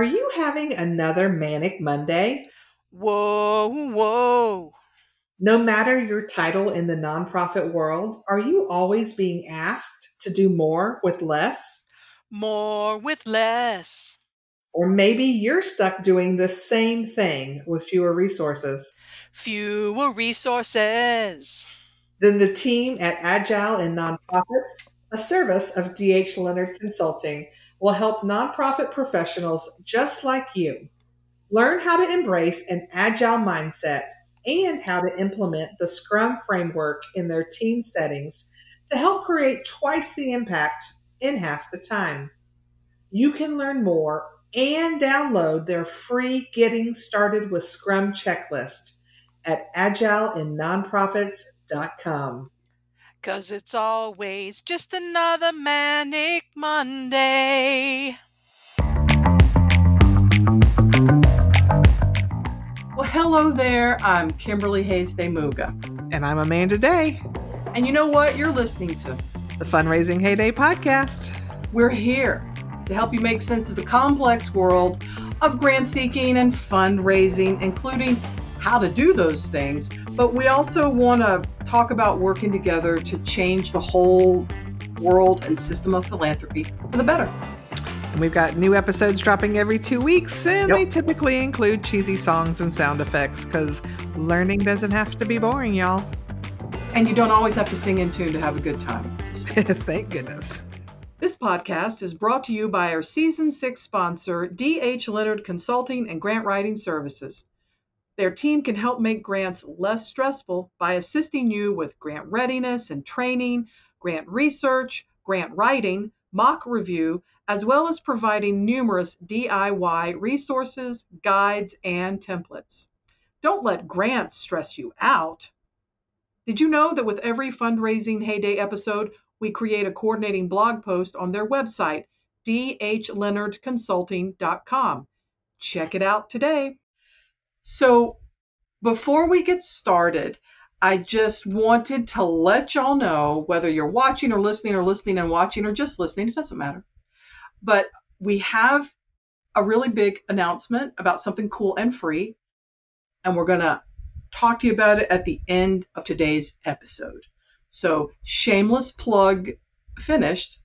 Are you having another manic Monday? Whoa, whoa. No matter your title in the nonprofit world, are you always being asked to do more with less? More with less. Or maybe you're stuck doing the same thing with fewer resources. Fewer resources. Then the team at Agile in Nonprofits, a service of DH Leonard Consulting, will help nonprofit professionals just like you learn how to embrace an agile mindset and how to implement the Scrum framework in their team settings to help create twice the impact in half the time. You can learn more and download their free Getting Started with Scrum checklist at agileinnonprofits.com. Cause it's always just another manic Monday. Well, hello there. I'm Kimberly Hays de Muga. And I'm Amanda Day. And you know what? You're listening to the Fundraising Heyday podcast. We're here to help you make sense of the complex world of grant seeking and fundraising, including how to do those things. But we also want to talk about working together to change the whole world and system of philanthropy for the better. And we've got new episodes dropping every two weeks, and yep. they typically include cheesy songs and sound effects because learning doesn't have to be boring, y'all. And you don't always have to sing in tune to have a good time. Thank goodness. This podcast is brought to you by our season six sponsor, D.H. Leonard Consulting and Grant Writing Services. Their team can help make grants less stressful by assisting you with grant readiness and training, grant research, grant writing, mock review, as well as providing numerous DIY resources, guides, and templates. Don't let grants stress you out. Did you know that with every fundraising heyday episode, we create a coordinating blog post on their website, dhleonardconsulting.com. Check it out today. So, before we get started, I just wanted to let y'all know whether you're watching or listening or listening and watching or just listening, it doesn't matter. But we have a really big announcement about something cool and free, and we're going to talk to you about it at the end of today's episode. So, shameless plug finished.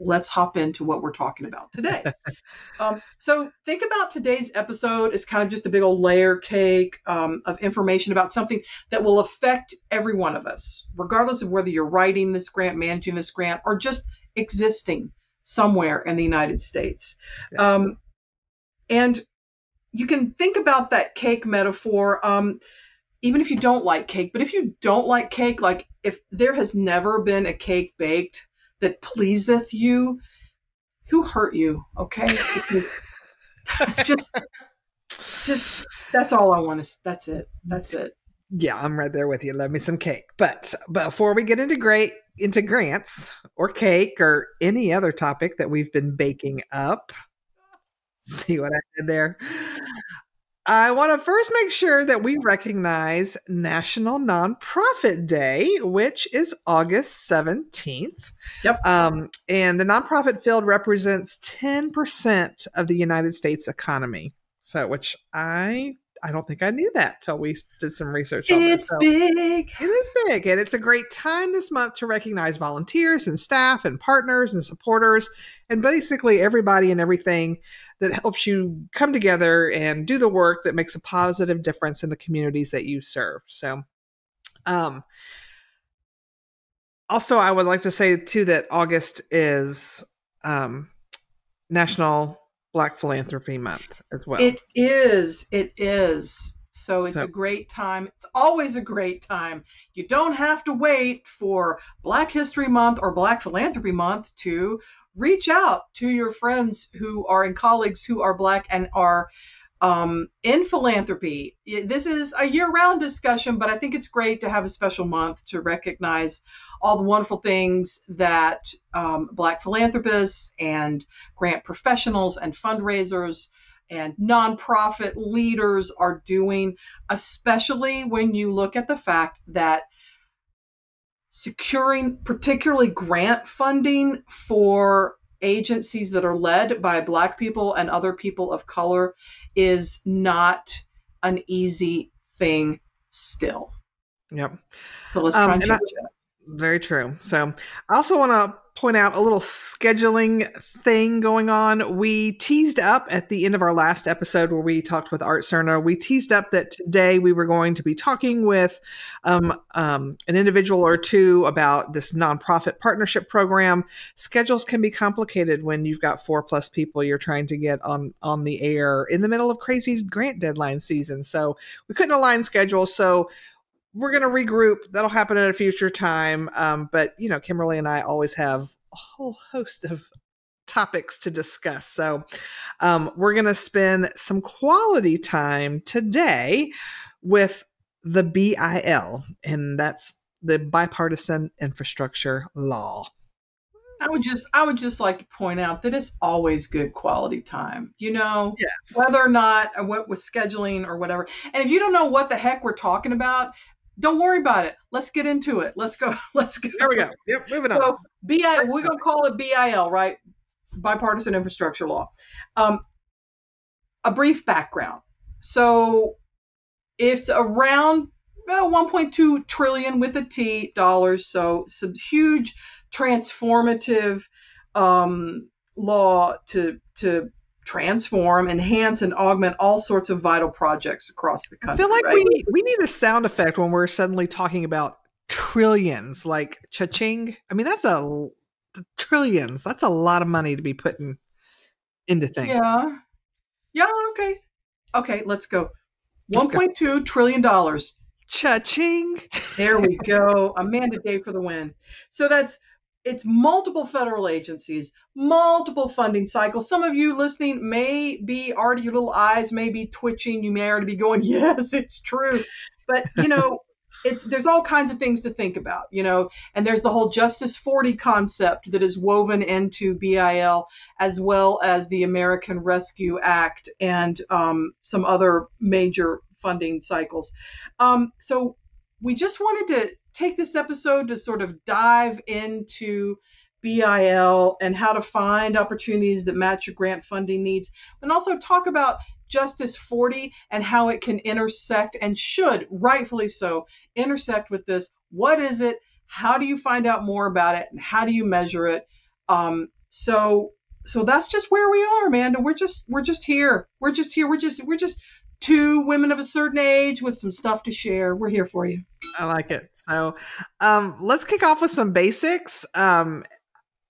Let's hop into what we're talking about today. um, so, think about today's episode as kind of just a big old layer cake um, of information about something that will affect every one of us, regardless of whether you're writing this grant, managing this grant, or just existing somewhere in the United States. Yeah. Um, and you can think about that cake metaphor, um, even if you don't like cake. But if you don't like cake, like if there has never been a cake baked that pleaseth you, who hurt you? Okay, just, just that's all I want to. That's it. That's it. Yeah, I'm right there with you. Love me some cake. But before we get into great into grants or cake or any other topic that we've been baking up, see what I did there. I want to first make sure that we recognize National Nonprofit Day, which is August 17th. Yep. Um, and the nonprofit field represents 10% of the United States economy. So, which I I don't think I knew that till we did some research on it's this. So big. It is big. And it's a great time this month to recognize volunteers and staff and partners and supporters and basically everybody and everything that helps you come together and do the work that makes a positive difference in the communities that you serve. So, um, also, I would like to say too that August is um, National Black Philanthropy Month as well. It is. It is. So it's so. a great time. It's always a great time. You don't have to wait for Black History Month or Black Philanthropy Month to reach out to your friends who are and colleagues who are Black and are um, in philanthropy. This is a year round discussion, but I think it's great to have a special month to recognize all the wonderful things that um, Black philanthropists and grant professionals and fundraisers and nonprofit leaders are doing, especially when you look at the fact that securing particularly grant funding for agencies that are led by black people and other people of color is not an easy thing still. Yep. So let's try Um, and I-. Very true. So I also want to point out a little scheduling thing going on. We teased up at the end of our last episode where we talked with Art Cerna. We teased up that today we were going to be talking with um, um, an individual or two about this nonprofit partnership program. Schedules can be complicated when you've got four plus people you're trying to get on on the air in the middle of crazy grant deadline season. So we couldn't align schedules. So we're going to regroup. That'll happen at a future time. Um, but, you know, Kimberly and I always have a whole host of topics to discuss. So um, we're going to spend some quality time today with the BIL, and that's the bipartisan infrastructure law. I would just I would just like to point out that it's always good quality time. You know, Yes. whether or not I went with scheduling or whatever. And if you don't know what the heck we're talking about, don't worry about it. Let's get into it. Let's go. Let's go. there we go. Yep, moving on. So BI, we're gonna call it BIL, right? Bipartisan Infrastructure Law. Um, a brief background. So it's around well, 1.2 trillion with a T dollars. So some huge transformative um, law to to transform, enhance, and augment all sorts of vital projects across the country. I feel like right? we need we need a sound effect when we're suddenly talking about trillions, like cha-ching. I mean, that's a trillions. That's a lot of money to be putting into things. Yeah. Yeah, okay. Okay. Let's go. $1.2 trillion. Cha-ching. There we go. Amanda Day for the win. So that's it's multiple federal agencies, multiple funding cycles. Some of you listening may be already your little eyes may be twitching. You may already be going, "Yes, it's true." But, you know, it's there's all kinds of things to think about, you know, and there's the whole Justice 40 concept that is woven into BIL as well as the American Rescue Act and um, some other major funding cycles. Um, so we just wanted to take this episode to sort of dive into BIL and how to find opportunities that match your grant funding needs, and also talk about Justice 40 and how it can intersect and should, rightfully so, intersect with this. What is it? How do you find out more about it? And how do you measure it? Um, so so that's just where we are, Amanda. We're just we're just here. We're just here. We're just we're just two women of a certain age with some stuff to share. We're here for you. I like it. So um, let's kick off with some basics. Um,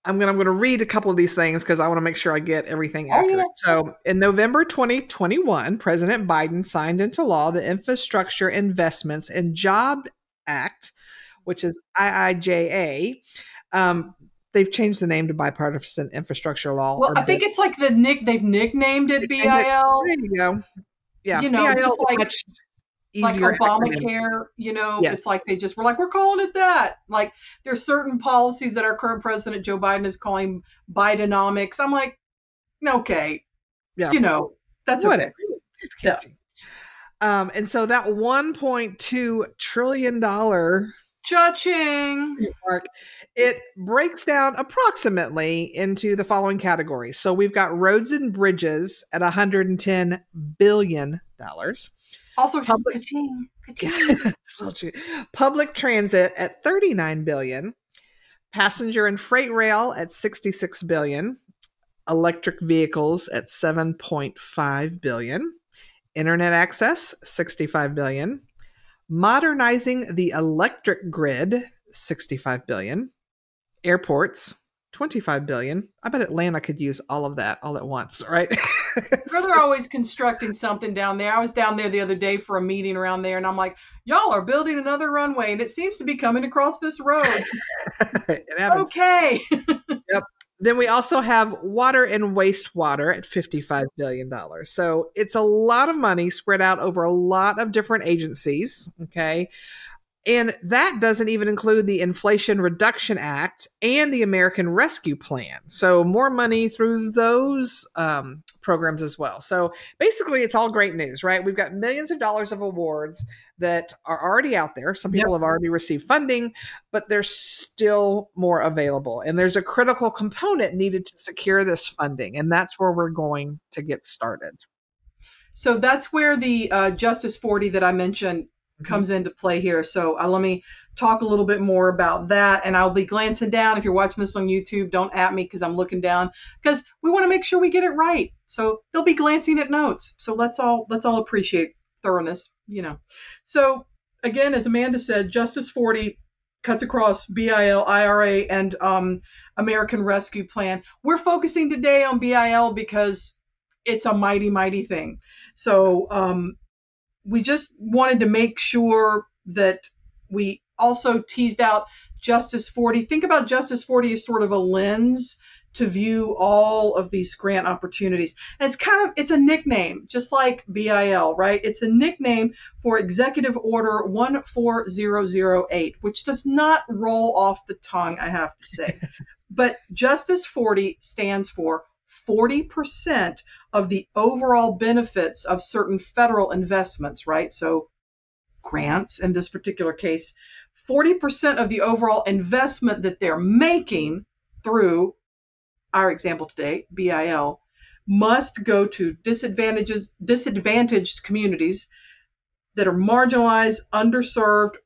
I'm gonna I'm gonna read a couple of these things because I want to make sure I get everything Oh, accurate. yeah. So in November 2021, President Biden signed into law the Infrastructure Investments and Job Act, which is IIJA. Um, they've changed the name to Bipartisan Infrastructure Law. Well, I think it's like the nick they've nicknamed it- BIL, There you go. Yeah, You know, like- much like easier acronym. Obamacare. You know, Yes. it's like they just were like, we're calling it that. Like there's certain policies that our current president Joe Biden is calling Bidenomics. I'm like, okay, Yeah. you know, that's okay. Whatever. It's Yeah. Um, and so that 1.2 trillion dollar Judging. it breaks down approximately into the following categories. So we've got roads and bridges at 110 billion dollars. Also, Public- ka-ching, ka-ching. Public transit at 39 billion. Passenger and freight rail at 66 billion. Electric vehicles at 7.5 billion. Internet access 65 billion. Modernizing the electric grid 65 billion. Airports 25 billion. I bet Atlanta could use all of that all at once, right? Well, they're always constructing something down there. I was down there the other day for a meeting around there, and I'm like, y'all are building another runway, and it seems to be coming across this road. it happens. Then we also have water and wastewater at $55 billion. So it's a lot of money spread out over a lot of different agencies. Okay. And that doesn't even include the Inflation Reduction Act and the American Rescue Plan. So, more money through those um, programs as well. So, basically, it's all great news, right? We've got millions of dollars of awards that are already out there. Some people yep. have already received funding, but there's still more available. And there's a critical component needed to secure this funding. And that's where we're going to get started. So, that's where the uh, Justice 40 that I mentioned. Comes into play here. So uh, let me talk a little bit more about that. And I'll be glancing down. If you're watching this on YouTube, don't at me because I'm looking down because we want to make sure we get it right. So they'll be glancing at notes. So let's all let's all appreciate thoroughness, you know. So again, as Amanda said, Justice 40 cuts across BIL, IRA, and um, American Rescue Plan. We're focusing today on BIL because it's a mighty, mighty thing. So um, we just wanted to make sure that we also teased out Justice 40. Think about Justice 40 as sort of a lens to view all of these grant opportunities. And it's kind of it's a nickname, just like BIL, right? It's a nickname for Executive Order 14008, which does not roll off the tongue, I have to say. but Justice 40 stands for 40% of the overall benefits of certain federal investments, right? So grants in this particular case, 40% of the overall investment that they're making through our example today, BIL, must go to disadvantages, disadvantaged communities that are marginalized, underserved,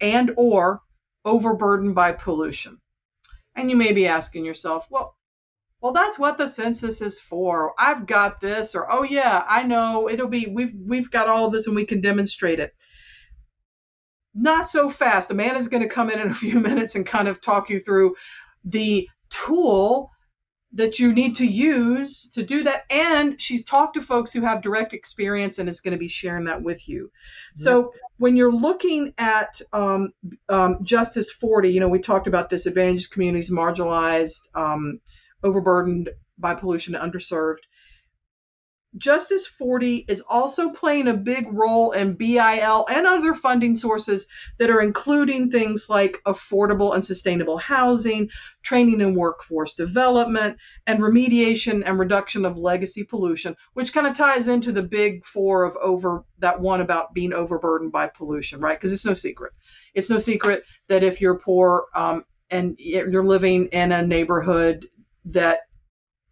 and or overburdened by pollution. And you may be asking yourself, well, well that's what the census is for. I've got this or oh yeah i know it'll be we've we've got all of this and we can demonstrate it. Not so fast. Amanda is going to come in in a few minutes and kind of talk you through the tool that you need to use to do that and she's talked to folks who have direct experience and is going to be sharing that with you. So when you're looking at um, um, justice 40 you know we talked about disadvantaged communities marginalized um, overburdened by pollution and underserved. Justice 40 is also playing a big role in BIL and other funding sources that are including things like affordable and sustainable housing, training and workforce development, and remediation and reduction of legacy pollution, which kind of ties into the big four of over that one about being overburdened by pollution, right? Because it's no secret. It's no secret that if you're poor um, and you're living in a neighborhood that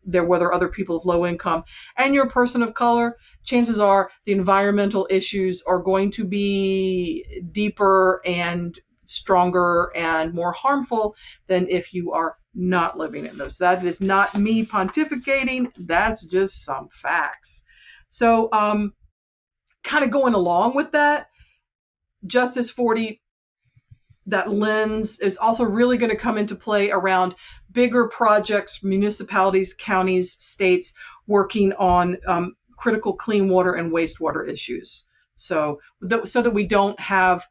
there were there other people of low income and you're a person of color chances are the environmental issues are going to be deeper and stronger and more harmful than if you are not living in those. That is not me pontificating. That's just some facts. So um kind of going along with that justice 40 that lens is also really going to come into play around bigger projects, municipalities, counties, states working on um, critical clean water and wastewater issues. So, that, so that we don't have,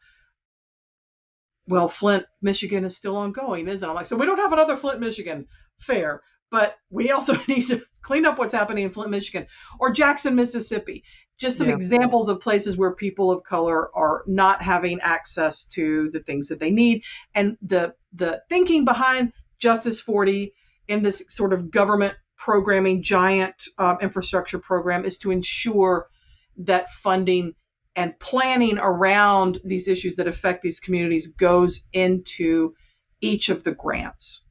well, Flint, Michigan is still ongoing, isn't it? I'm like, so we don't have another Flint, Michigan. Fair. But we also need to clean up what's happening in Flint, Michigan, or Jackson, Mississippi. Just some yeah. examples of places where people of color are not having access to the things that they need. And the the thinking behind Justice 40 in this sort of government programming giant um, infrastructure program is to ensure that funding and planning around these issues that affect these communities goes into each of the grants.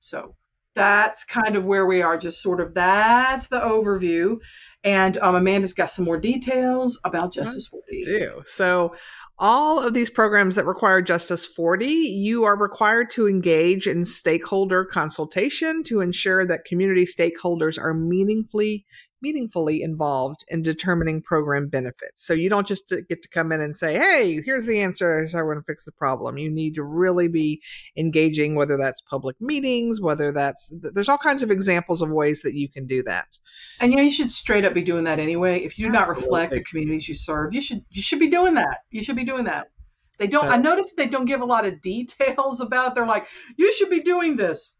So that's kind of where we are, just sort of that's the overview. And um, Amanda's got some more details about Justice 40. do. So, all of these programs that require Justice 40, you are required to engage in stakeholder consultation to ensure that community stakeholders are meaningfully meaningfully involved in determining program benefits. So you don't just uh, get to come in and say, "Hey, here's the answer. Here's how we're going to fix the problem." You need to really be engaging, whether that's public meetings, whether that's there's all kinds of examples of ways that you can do that. And you know, you should straight up be doing that anyway. If you do not reflect the communities you serve, you should you should be doing that. You should be doing that. They don't. So, I noticed they don't give a lot of details about it. They're like, "You should be doing this."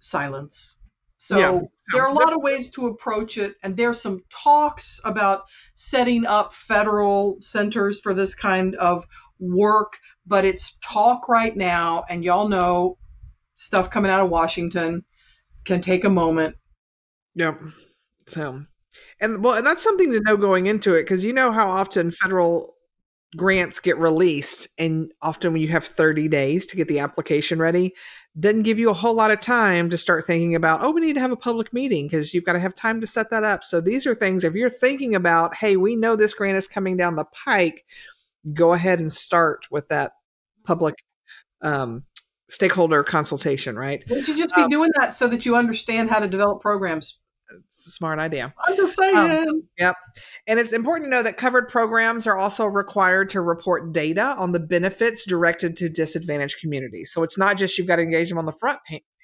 Silence so yeah. there are a lot of ways to approach it, and there's some talks about setting up federal centers for this kind of work, but it's talk right now, and y'all know stuff coming out of Washington can take a moment. Yep. So, and well, and that's something to know going into it because you know how often federal grants get released, and often when you have 30 days to get the application ready, doesn't give you a whole lot of time to start thinking about, oh, we need to have a public meeting because you've got to have time to set that up. So these are things, if you're thinking about, hey, we know this grant is coming down the pike, go ahead and start with that public um, stakeholder consultation, right? Would you just be um, doing that so that you understand how to develop programs? It's a smart idea. I'm just saying. Um, yep. And it's important to know that covered programs are also required to report data on the benefits directed to disadvantaged communities. So it's not just you've got to engage them on the front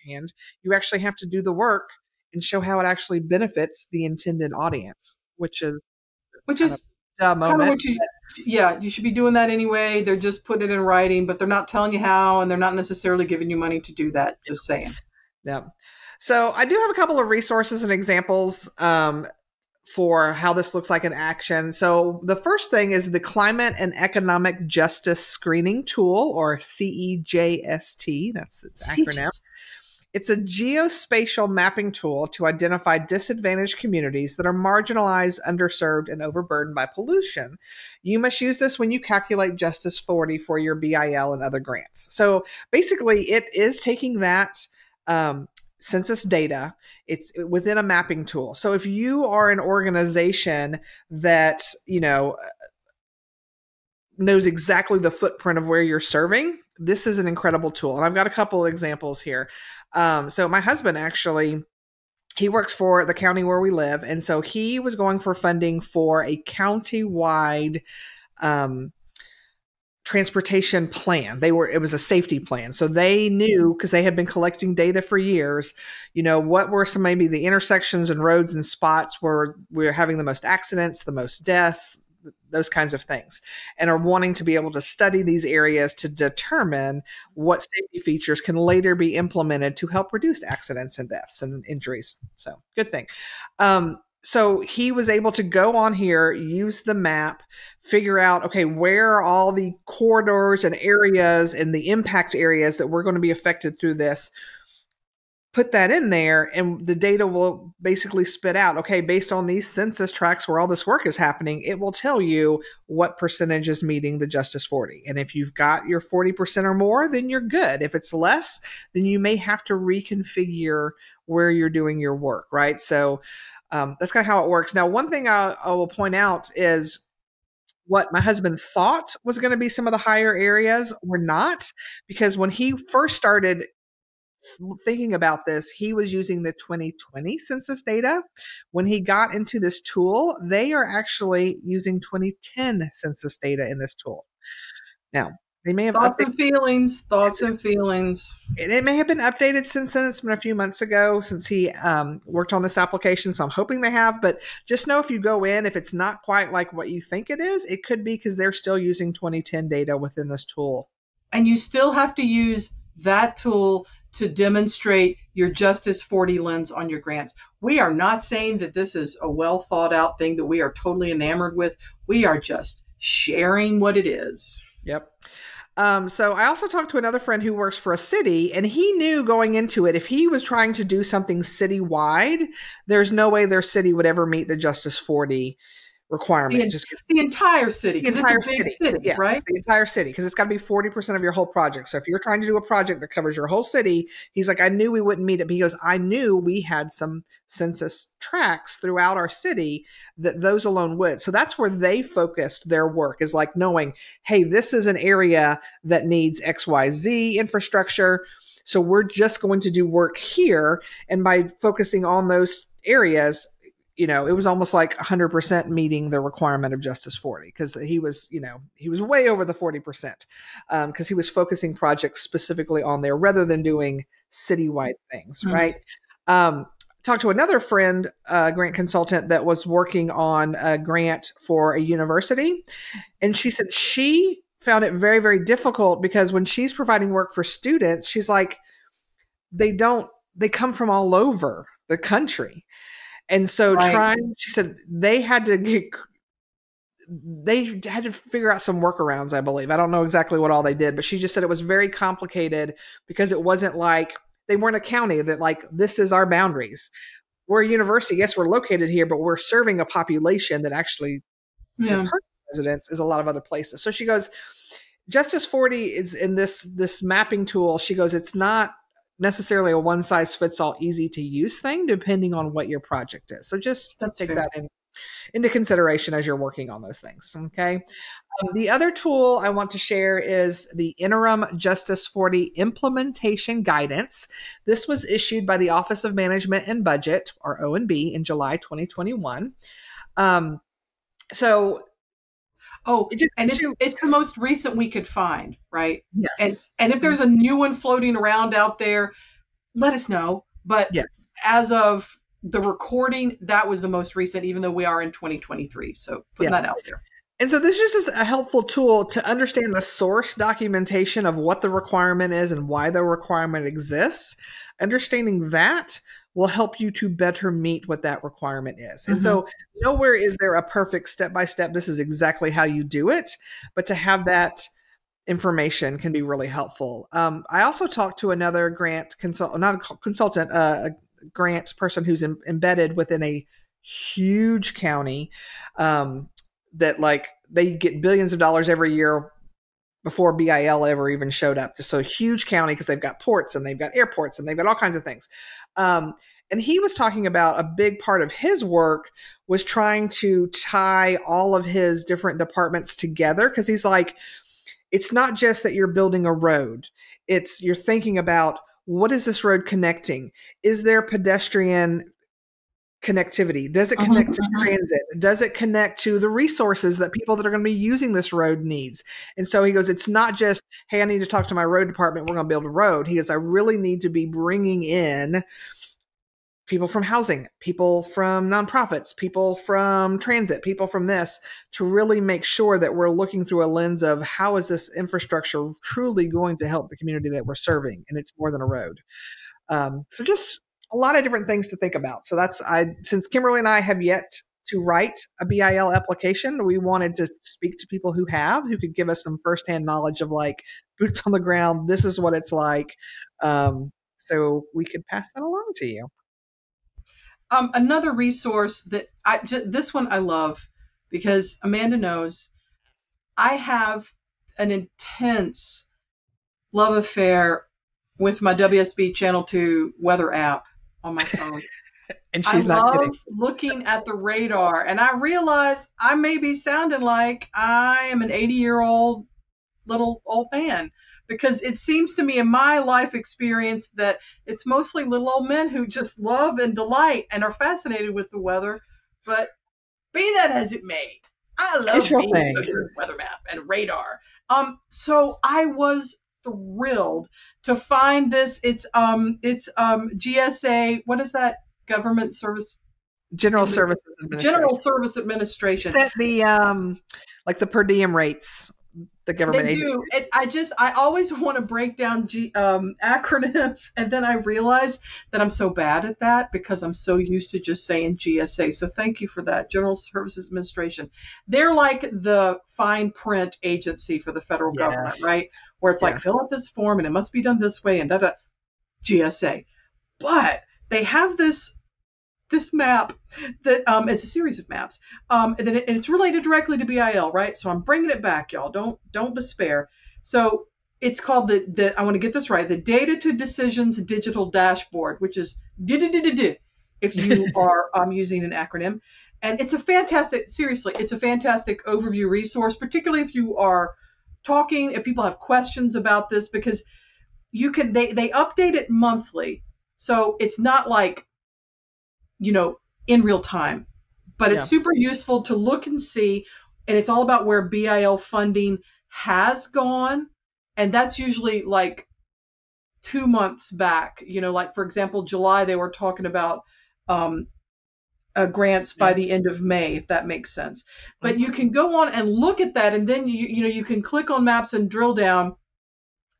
hand, you actually have to do the work and show how it actually benefits the intended audience, which is which is dumb moment. You, yeah, you should be doing that anyway. They're just putting it in writing, but they're not telling you how, and they're not necessarily giving you money to do that. Just saying. Yeah. So I do have a couple of resources and examples um, for how this looks like in action. So the first thing is the Climate and Economic Justice Screening Tool, or CEJST. That's its acronym. It's a geospatial mapping tool to identify disadvantaged communities that are marginalized, underserved, and overburdened by pollution. You must use this when you calculate Justice 40 for your BIL and other grants. So basically, it is taking that um, census data it's within a mapping tool. So if you are an organization that you know knows exactly the footprint of where you're serving this is an incredible tool. And i've got a couple examples here. Um, so my husband actually he works for the county where we live. And so he was going for funding for a county-wide um, transportation plan. They were it was a safety plan. So they knew because they had been collecting data for years, you know, what were some maybe the intersections and roads and spots where we are having the most accidents, the most deaths, those kinds of things and are wanting to be able to study these areas to determine what safety features can later be implemented to help reduce accidents and deaths and injuries so good thing um, so he was able to go on here, use the map, figure out, okay, where are all the corridors and areas and the impact areas that we're going to be affected through this. Put that in there, and the data will basically spit out, okay, based on these census tracts where all this work is happening, it will tell you what percentage is meeting the Justice 40. And if you've got your 40% or more, then you're good. If it's less, then you may have to reconfigure where you're doing your work, right? So, um, that's kind of how it works. Now, one thing I, I will point out is what my husband thought was going to be some of the higher areas were not, because when he first started thinking about this, he was using the 2020 census data. When he got into this tool, they are actually using 2010 census data in this tool. Now, they may have thoughts updated- and feelings, thoughts and feelings. It may have been updated since then. It's been a few months ago since he um, worked on this application, so I'm hoping they have. But just know if you go in, if it's not quite like what you think it is, it could be because they're still using 2010 data within this tool. And you still have to use that tool to demonstrate your Justice 40 lens on your grants. We are not saying that this is a well thought out thing that we are totally enamored with. We are just sharing what it is. Yep. Um, so I also talked to another friend who works for a city, and he knew going into it if he was trying to do something citywide, there's no way their city would ever meet the Justice 40 requirement. The, just the entire city. The entire city, city yes, right? The entire city, because it's got to be forty percent of your whole project. So if you're trying to do a project that covers your whole city, he's like, I knew we wouldn't meet it because I knew we had some census tracts throughout our city that those alone would. So that's where they focused their work is like knowing, hey, this is an area that needs X, Y, Z infrastructure. So we're just going to do work here, and by focusing on those areas you know, it was almost like 100% meeting the requirement of Justice 40 because he was, you know, he was way over the 40% because um, he was focusing projects specifically on there rather than doing citywide things, mm-hmm. right? Um, talked to another friend, uh, grant consultant that was working on a grant for a university. And she said she found it very, very difficult because when she's providing work for students, she's like, they don't, they come from all over the country and so right. trying, she said they had to get they had to figure out some workarounds, I believe. I don't know exactly what all they did, but she just said it was very complicated because it wasn't like they weren't a county that like this is our boundaries. We're a university. Yes, we're located here, but we're serving a population that actually Yeah. residents is a lot of other places. So she goes, Justice 40 is in this this mapping tool. She goes, it's not necessarily a one size fits all easy to use thing depending on what your project is. So just That's take that in, into consideration as you're working on those things. Okay. Um, the other tool I want to share is the Interim Justice 40 Implementation Guidance. This was issued by the Office of Management and Budget, or OMB, in July 2021. Um, so Oh, it just and it's, the most recent we could find, right? yes, And and if there's a new one floating around out there, let us know. But yes. as of the recording, that was the most recent, even though we are in 2023. So putting Yeah. that out there. And so this just is a helpful tool to understand the source documentation of what the requirement is and why the requirement exists. Understanding that will help you to better meet what that requirement is. And so nowhere is there a perfect step by step this is exactly how you do it, but to have that information can be really helpful. Um, I also talked to another grant consult not a consultant, uh, a grants person who's em- embedded within a huge county um, that like they get billions of dollars every year before BIL ever even showed up. Just so huge county because they've got ports and they've got airports and they've got all kinds of things. Um, and he was talking about a big part of his work was trying to tie all of his different departments together because he's like, it's not just that you're building a road, it's you're thinking about what is this road connecting? Is there pedestrian connectivity? Does it Mhm, connect to mhm. transit? Does it connect to the resources that people that are going to be using this road needs? And so he goes, it's not just, hey, I need to talk to my road department. We're going to build a road. He goes, I really need to be bringing in people from housing, people from nonprofits, people from transit, people from this to really make sure that we're looking through a lens of how is this infrastructure truly going to help the community that we're serving? And it's more than a road. Um, so just a lot of different things to think about. So that's I since Kimberly and I have yet to write a BIL application, we wanted to speak to people who have, who could give us some firsthand knowledge of like boots on the ground. This is what it's like. Um, so we could pass that along to you. Um, another resource that I j- this one I love because Amanda knows I have an intense love affair with my WSB Channel 2 weather app on my phone. And she's I not love kidding. looking at the radar, and I realize I may be sounding like I am an 80 year old little old man because it seems to me in my life experience that it's mostly little old men who just love and delight and are fascinated with the weather. But be that as it may, I love being weather map and radar. Um, so I was thrilled to find this. It's um, it's um, GSA. What is that? Government Service General Services Administration. General Service Administration. set the um like the per diem rates the government They do. It, I just, I always want to break down G, um, acronyms, and then I realize that I'm so bad at that because I'm so used to just saying GSA. So thank you for that, General Services Administration. They're like the fine print agency for the federal government, right? Where it's like fill out this form and it must be done this way and da da. GSA, but they have this this map that um, it's a series of maps um, and then it, and it's related directly to BIL, right? So I'm bringing it back, y'all. Don't don't despair. So it's called the the I want to get this right, the Data to Decisions Digital Dashboard, which is if you are um, using an acronym. And it's a fantastic, seriously, it's a fantastic overview resource, particularly if you are talking, if people have questions about this, because you can they they update it monthly, so it's not like you know in real time. But it's Yeah. super useful to look and see and it's all about where bil funding has gone. And that's usually like two months back. You know like for example july they were talking about um, uh, grants by the end of may if that makes sense but Mm-hmm. you can go on and look at that and then you you know you can click on maps and drill down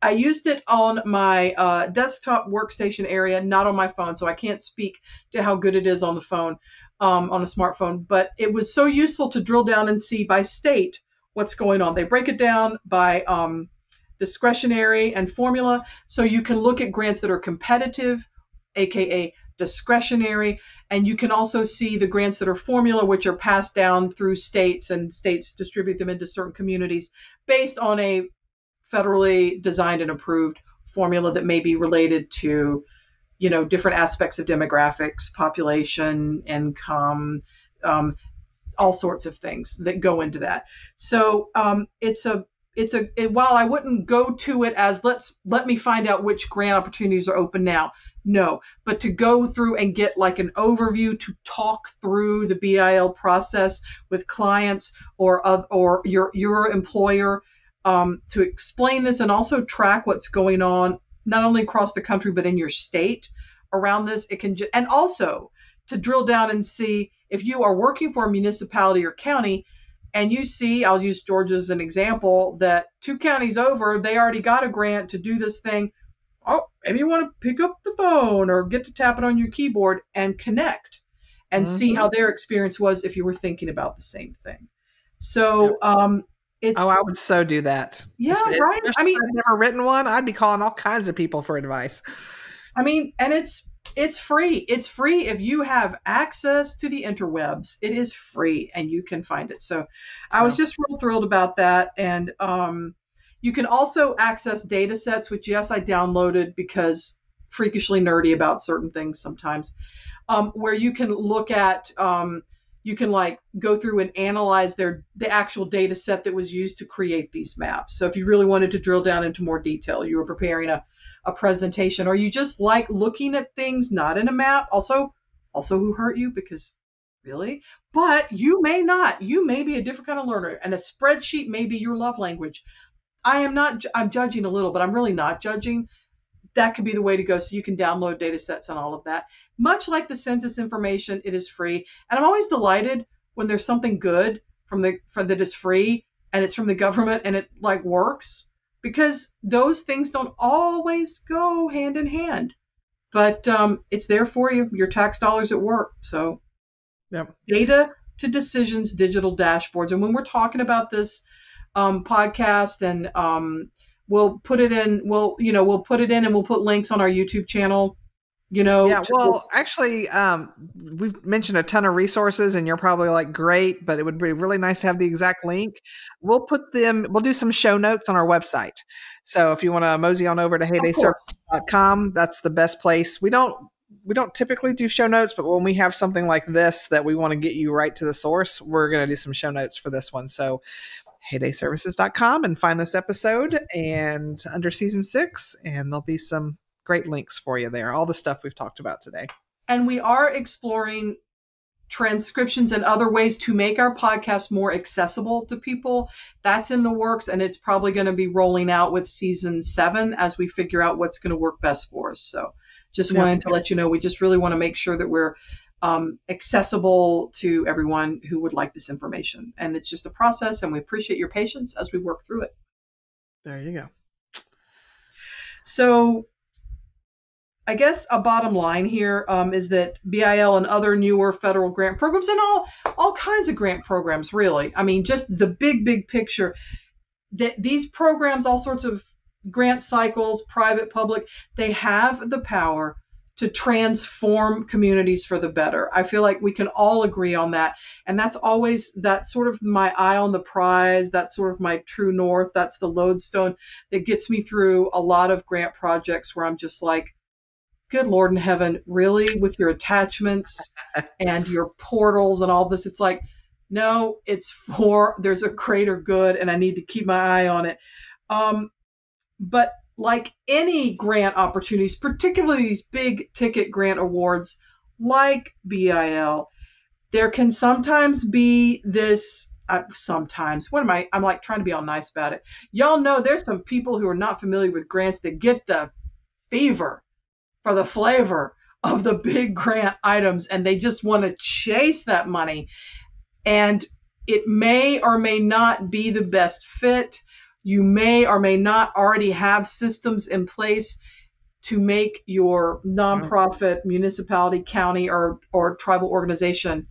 I used it on my uh, desktop workstation area, not on my phone, so I can't speak to how good it is on the phone. um, on a smartphone, but it was so useful to drill down and see by state what's going on. They break it down by um, discretionary and formula, so you can look at grants that are competitive, aka discretionary, and you can also see the grants that are formula, which are passed down through states, and states distribute them into certain communities based on a federally designed and approved formula that may be related to you know different aspects of demographics population income um, all sorts of things that go into that. So um, it's a it's a it, while i wouldn't go to it as let's let me find out which grant opportunities are open now no but to go through and get like an overview to talk through the bil process with clients or or your your employer um, to explain this and also track what's going on not only across the country but in your state around this it can and also to drill down and see if you are working for a municipality or county and you see i'll use georgia as an example that two counties over they already got a grant to do this thing oh maybe you want to pick up the phone or get to tap it on your keyboard and connect and mm-hmm. see how their experience was if you were thinking about the same thing so um, it's, oh, I would so do that. Yeah, right. I mean, I've never written one. I'd be calling all kinds of people for advice. I mean, and it's it's free. It's free if you have access to the interwebs. It is free, and you can find it. So, I was just real thrilled about that. And um, you can also access data sets, which yes, I downloaded because freakishly nerdy about certain things sometimes, um, where you can look at. Um, you can like go through and analyze their the actual data set that was used to create these maps. So if you really wanted to drill down into more detail, you were preparing a, a presentation, or you just like looking at things not in a map. Also, also who hurt you because really, but you may not. You may be a different kind of learner, and a spreadsheet may be your love language. I am not. I'm judging a little, but I'm really not judging. That could be the way to go. So you can download data sets and all of that. Much like the census information, it is free. And I'm always delighted when there's something good from the from that is free and it's from the government and it like works because those things don't always go hand in hand. But um, it's there for you. Your tax dollars at work. So yep. data to decisions, digital dashboards. And when we're talking about this um, podcast and um, we'll put it in, we'll, you know, we'll put it in and we'll put links on our YouTube channel you know yeah well this- actually um, we've mentioned a ton of resources and you're probably like great but it would be really nice to have the exact link. We'll put them we'll do some show notes on our website. So if you want to mosey on over to heydayservice.com that's the best place. We don't we don't typically do show notes but when we have something like this that we want to get you right to the source we're going to do some show notes for this one. So heydayservices.com and find this episode and under season six and there'll be some great links for you there. All the stuff we've talked about today. And we are exploring transcriptions and other ways to make our podcast more accessible to people. That's in the works, and it's probably going to be rolling out with season seven as we figure out what's going to work best for us. So, just yeah. wanted to let you know we just really want to make sure that we're um, accessible to everyone who would like this information. And it's just a process, and we appreciate your patience as we work through it. There you go. So, I guess a bottom line here um, is that BIL and other newer federal grant programs and all all kinds of grant programs, really. I mean, just the big big picture. That these programs, all sorts of grant cycles, private, public, they have the power to transform communities for the better. I feel like we can all agree on that. And that's always that sort of my eye on the prize, that's sort of my true north, that's the lodestone that gets me through a lot of grant projects where I'm just like, good Lord in heaven, really, with your attachments and your portals and all this, it's like, no, it's for there's a greater good, and I need to keep my eye on it. Um, but like any grant opportunities, particularly these big ticket grant awards like BIL, there can sometimes be this. Uh, sometimes, what am I? I'm like trying to be all nice about it. Y'all know there's some people who are not familiar with grants that get the fever for the flavor of the big grant items and they just want to chase that money. And it may or may not be the best fit. You may or may not already have systems in place. to make your nonprofit, municipality, county, or or tribal organization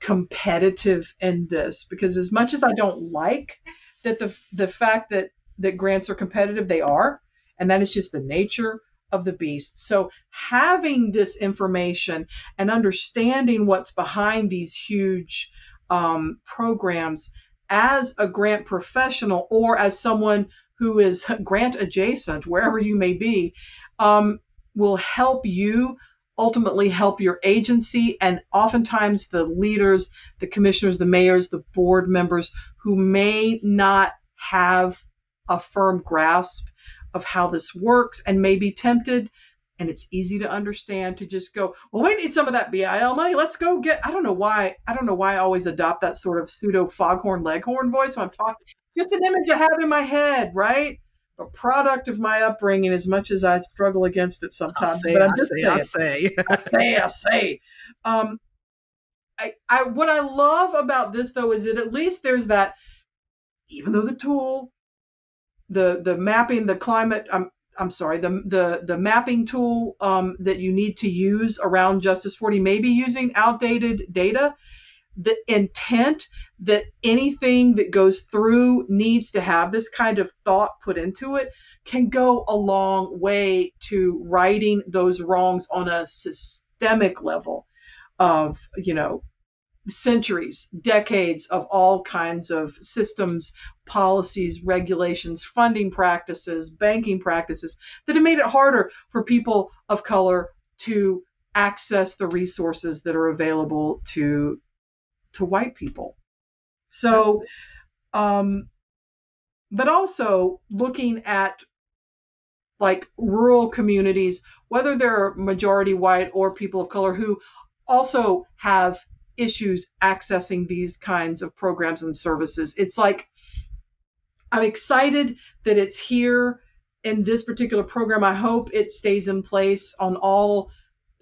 competitive in this. Because as much as I don't like that the the fact that that grants are competitive, they are, and that is just the nature of the beast. So having this information and understanding what's behind these huge um, programs as a grant professional or as someone who is grant adjacent, wherever you may be, um, will help you ultimately help your agency and oftentimes the leaders, the commissioners, the mayors, the board members who may not have a firm grasp of how this works and may be tempted and it's easy to understand to just go, well, we need some of that BIL money. Let's go get. I don't know why. I don't know why I always adopt that sort of pseudo foghorn leghorn voice when I'm talking. Just an image I have in my head, right? A product of my upbringing, as much as I struggle against it sometimes. Say, but I'm I just say, saying. I say. I say, I say. Um, I, I, what I love about this though is that at least there's that, even though the tool, the the mapping, the climate, I'm I'm sorry, the the the mapping tool um, that you need to use around Justice40 may be using outdated data. The intent that anything that goes through needs to have this kind of thought put into it can go a long way to righting those wrongs on a systemic level of you know centuries, decades of all kinds of systems, policies, regulations, funding practices, banking practices that have made it harder for people of color to access the resources that are available to to white people. So um but also looking at like rural communities, whether they're majority white or people of color who also have issues accessing these kinds of programs and services. It's like I'm excited that it's here in this particular program. I hope it stays in place on all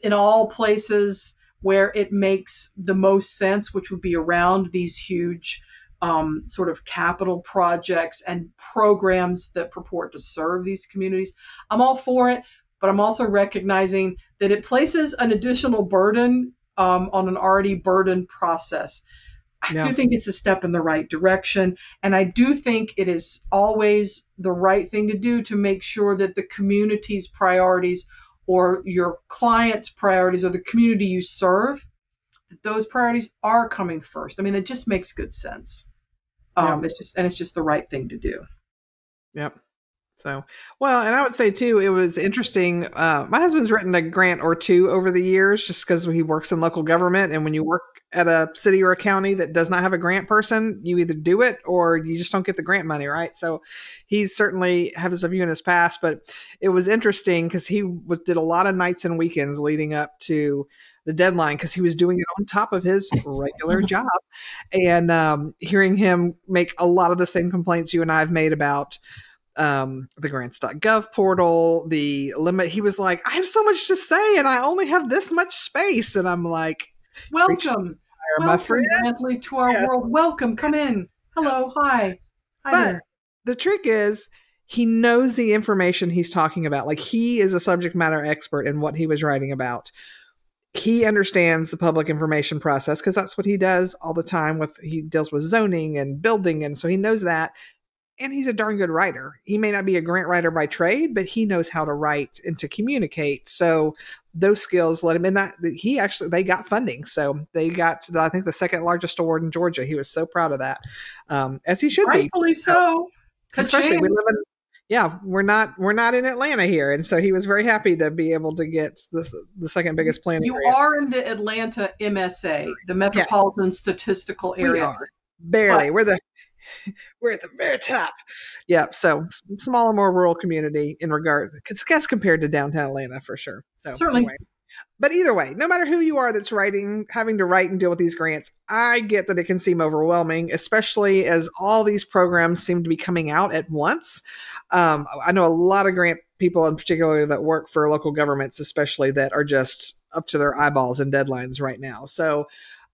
in all places where it makes the most sense, which would be around these huge um, sort of capital projects and programs that purport to serve these communities. I'm all for it, but I'm also recognizing that it places an additional burden um, on an already burdened process. I do think it's a step in the right direction. And I do think it is always the right thing to do to make sure that the community's priorities or your client's priorities or the community you serve, that those priorities are coming first. I mean, it just makes good sense. Um. It's just, and it's just the right thing to do. Yep. So, well, and I would say too, it was interesting. Uh, my husband's written a grant or two over the years just because he works in local government. And when you work at a city or a county that does not have a grant person, you either do it or you just don't get the grant money, right? So he's certainly has a view in his past, but it was interesting because he was, did a lot of nights and weekends leading up to the deadline because he was doing it on top of his regular job and um, hearing him make a lot of the same complaints you and I have made about um, the grants.gov portal, the limit. He was like, I have so much to say and I only have this much space. And I'm like, Welcome. my Welcome, friend. Brantley, to our Yes. world. Welcome. Come in. Hello. Yes. Hi. Hi But there. the trick is he knows the information he's talking about. Like he is a subject matter expert in what he was writing about. He understands the public information process because that's what he does all the time with he deals with zoning and building and so he knows that and he's a darn good writer. He may not be a grant writer by trade, but he knows how to write and to communicate. So those skills let him in that he actually they got funding. So they got I think the second largest award in Georgia. He was so proud of that. Um, as he should be Rightfully so. especially we live in yeah we're not we're not in atlanta here and so he was very happy to be able to get this the second biggest planning You grant. are in the Atlanta MSA, the Metropolitan Statistical We Area. are. barely But- we're the we're at the very top. Yeah so smaller more rural community in regard guess compared to downtown atlanta for sure so Certainly. but either way no matter who you are that's writing having to write and deal with these grants i get that it can seem overwhelming especially as all these programs seem to be coming out at once. Um, i know a lot of grant people in particular that work for local governments especially that are just up to their eyeballs in deadlines right now. So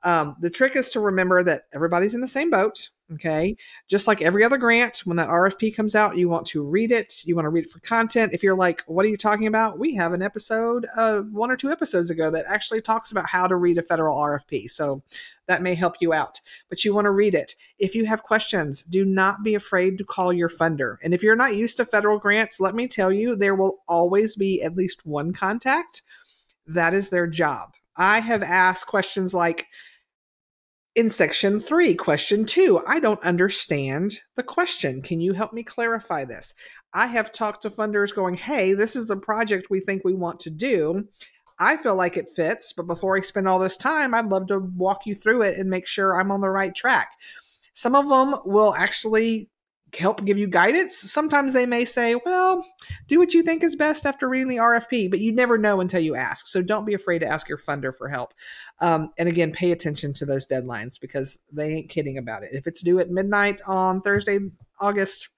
um, the trick is to remember that everybody's in the same boat Okay. Just like every other grant, when that RFP comes out, you want to read it. You want to read it for content. If you're like, what are you talking about? We have an episode, uh, one or two episodes ago, that actually talks about how to read a federal RFP. So that may help you out, but you want to read it. If you have questions, do not be afraid to call your funder. And if you're not used to federal grants, let me tell you, there will always be at least one contact. That is their job. I have asked questions like, in section three, question two, I don't understand the question. Can you help me clarify this? I have talked to funders going, hey, this is the project we think we want to do. I feel like it fits, but before I spend all this time, I'd love to walk you through it and make sure I'm on the right track. Some of them will actually help give you guidance. Sometimes they may say, well, do what you think is best after reading the RFP, but you never know until you ask. So don't be afraid to ask your funder for help. Um, and again, pay attention to those deadlines because they ain't kidding about it. If it's due at midnight on Thursday, August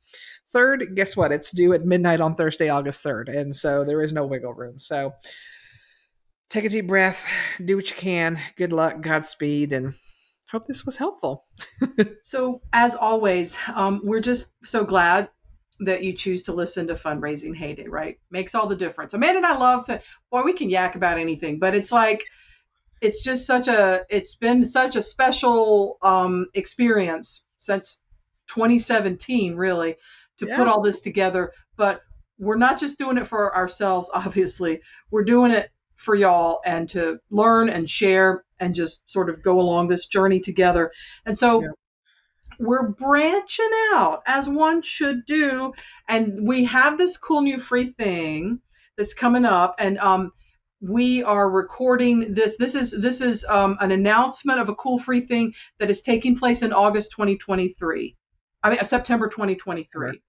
3rd, guess what? It's due at midnight on Thursday, August 3rd. And so there is no wiggle room. So take a deep breath, do what you can. Good luck, Godspeed, and hope this was helpful. so, as always, um, we're just so glad that you choose to listen to fundraising HayDay right makes all the difference amanda and i love to, boy we can yak about anything but it's like it's just such a it's been such a special um, experience since 2017 really to yeah. put all this together but we're not just doing it for ourselves obviously we're doing it for y'all and to learn and share and just sort of go along this journey together. And so yeah. we're branching out as one should do. And we have this cool new free thing that's coming up. And um, we are recording this. This is this is um, an announcement of a cool free thing that is taking place in August 2023. I mean September 2023.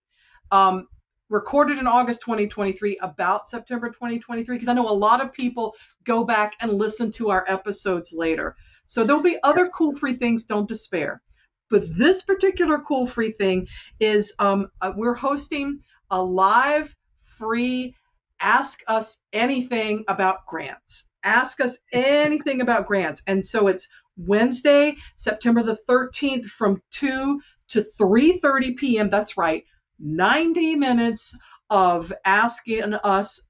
Um, recorded in August 2023 about September 2023 because I know a lot of people go back and listen to our episodes later. So there'll be other cool free things, don't despair. But this particular cool free thing is um, uh, we're hosting a live free ask us anything about grants. Ask us anything about grants. And so it's Wednesday, September the 13th from 2 to 3:30 p.m. That's right 90 minutes of asking us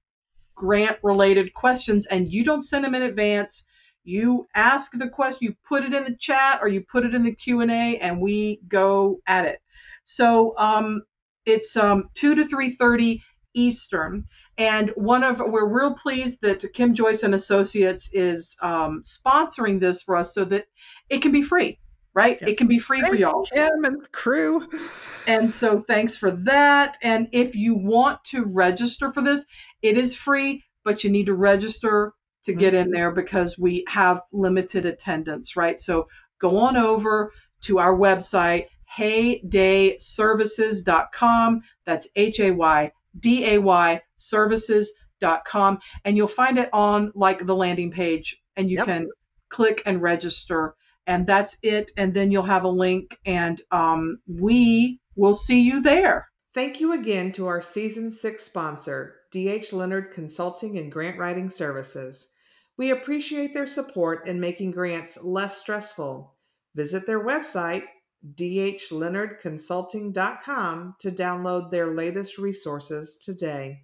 grant related questions and you don't send them in advance. You ask the question you put it in the chat or you put it in the q&a and we go at it. So um, it's um, 2 to 3.30 eastern and one of we're real pleased that kim joyce and associates is um, sponsoring this for us so that it can be free right? It can be free thanks, for y'all. Kim and crew. And so thanks for that. And if you want to register for this, it is free, but you need to register to get in mm-hmm. there because we have limited attendance, right? So go on over to our website, haydayservices.com. That's H A Y D A Y services.com. And you'll find it on like the landing page and you yep. can click and register and that's it. And then you'll have a link, and um, we will see you there. Thank you again to our season six sponsor, DH Leonard Consulting and Grant Writing Services. We appreciate their support in making grants less stressful. Visit their website, dhleonardconsulting.com, to download their latest resources today.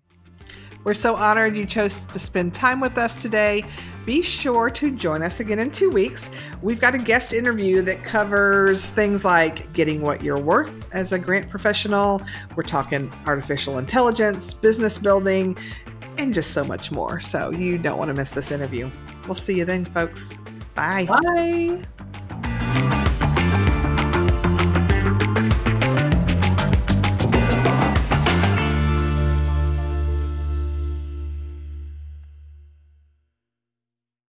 We're so honored you chose to spend time with us today. Be sure to join us again in two weeks. We've got a guest interview that covers things like getting what you're worth as a grant professional. We're talking artificial intelligence, business building, and just so much more. So you don't want to miss this interview. We'll see you then, folks. Bye. Bye.